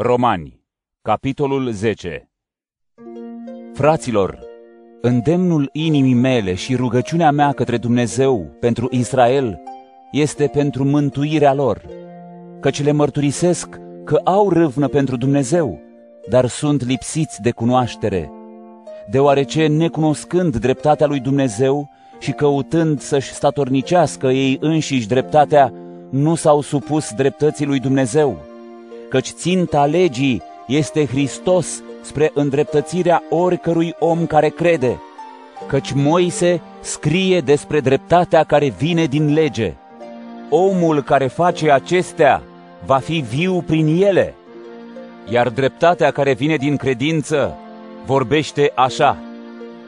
Romani, capitolul 10 Fraților, îndemnul inimii mele și rugăciunea mea către Dumnezeu pentru Israel este pentru mântuirea lor, căci le mărturisesc că au râvnă pentru Dumnezeu, dar sunt lipsiți de cunoaștere, deoarece necunoscând dreptatea lui Dumnezeu și căutând să-și statornicească ei înșiși dreptatea, nu s-au supus dreptății lui Dumnezeu căci ținta legii este Hristos spre îndreptățirea oricărui om care crede, căci Moise scrie despre dreptatea care vine din lege. Omul care face acestea va fi viu prin ele, iar dreptatea care vine din credință vorbește așa,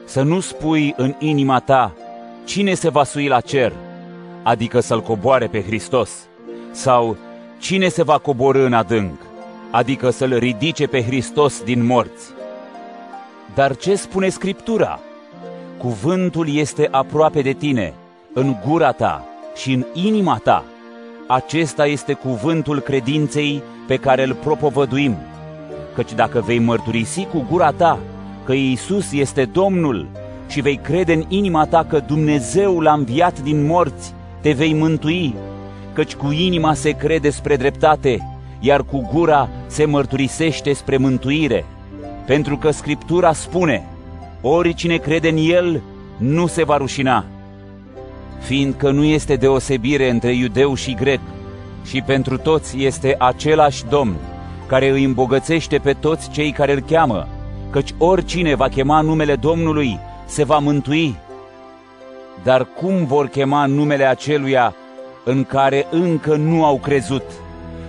să nu spui în inima ta cine se va sui la cer, adică să-L coboare pe Hristos, sau cine se va coborâ în adânc, adică să-L ridice pe Hristos din morți. Dar ce spune Scriptura? Cuvântul este aproape de tine, în gura ta și în inima ta. Acesta este cuvântul credinței pe care îl propovăduim. Căci dacă vei mărturisi cu gura ta că Iisus este Domnul și vei crede în inima ta că Dumnezeu l-a înviat din morți, te vei mântui căci cu inima se crede spre dreptate, iar cu gura se mărturisește spre mântuire. Pentru că Scriptura spune, oricine crede în El nu se va rușina, fiindcă nu este deosebire între iudeu și grec, și pentru toți este același Domn, care îi îmbogățește pe toți cei care îl cheamă, căci oricine va chema numele Domnului se va mântui. Dar cum vor chema numele aceluia în care încă nu au crezut?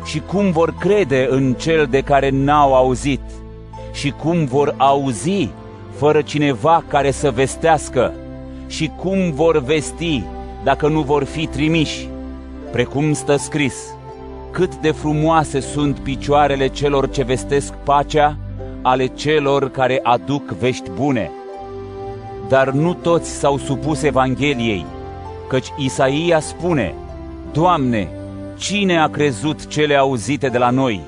Și cum vor crede în cel de care n-au auzit? Și cum vor auzi fără cineva care să vestească? Și cum vor vesti dacă nu vor fi trimiși? Precum stă scris, cât de frumoase sunt picioarele celor ce vestesc pacea, ale celor care aduc vești bune. Dar nu toți s-au supus Evangheliei, căci Isaia spune, Doamne, cine a crezut cele auzite de la noi?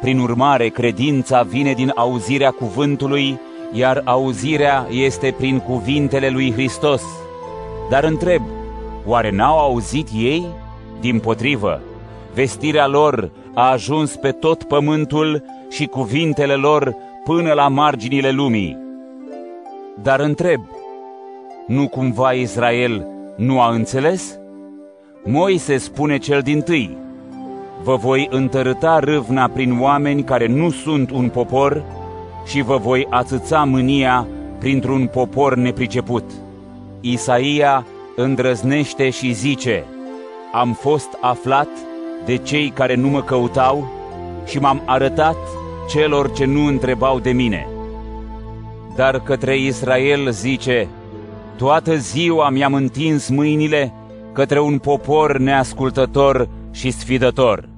Prin urmare, credința vine din auzirea cuvântului, iar auzirea este prin cuvintele lui Hristos. Dar întreb, oare n-au auzit ei? Din potrivă, vestirea lor a ajuns pe tot pământul și cuvintele lor până la marginile lumii. Dar întreb, nu cumva Israel nu a înțeles? Moise spune cel din tâi, Vă voi întărâta râvna prin oameni care nu sunt un popor și vă voi ațăța mânia printr-un popor nepriceput. Isaia îndrăznește și zice, Am fost aflat de cei care nu mă căutau și m-am arătat celor ce nu întrebau de mine. Dar către Israel zice, Toată ziua mi-am întins mâinile către un popor neascultător și sfidător.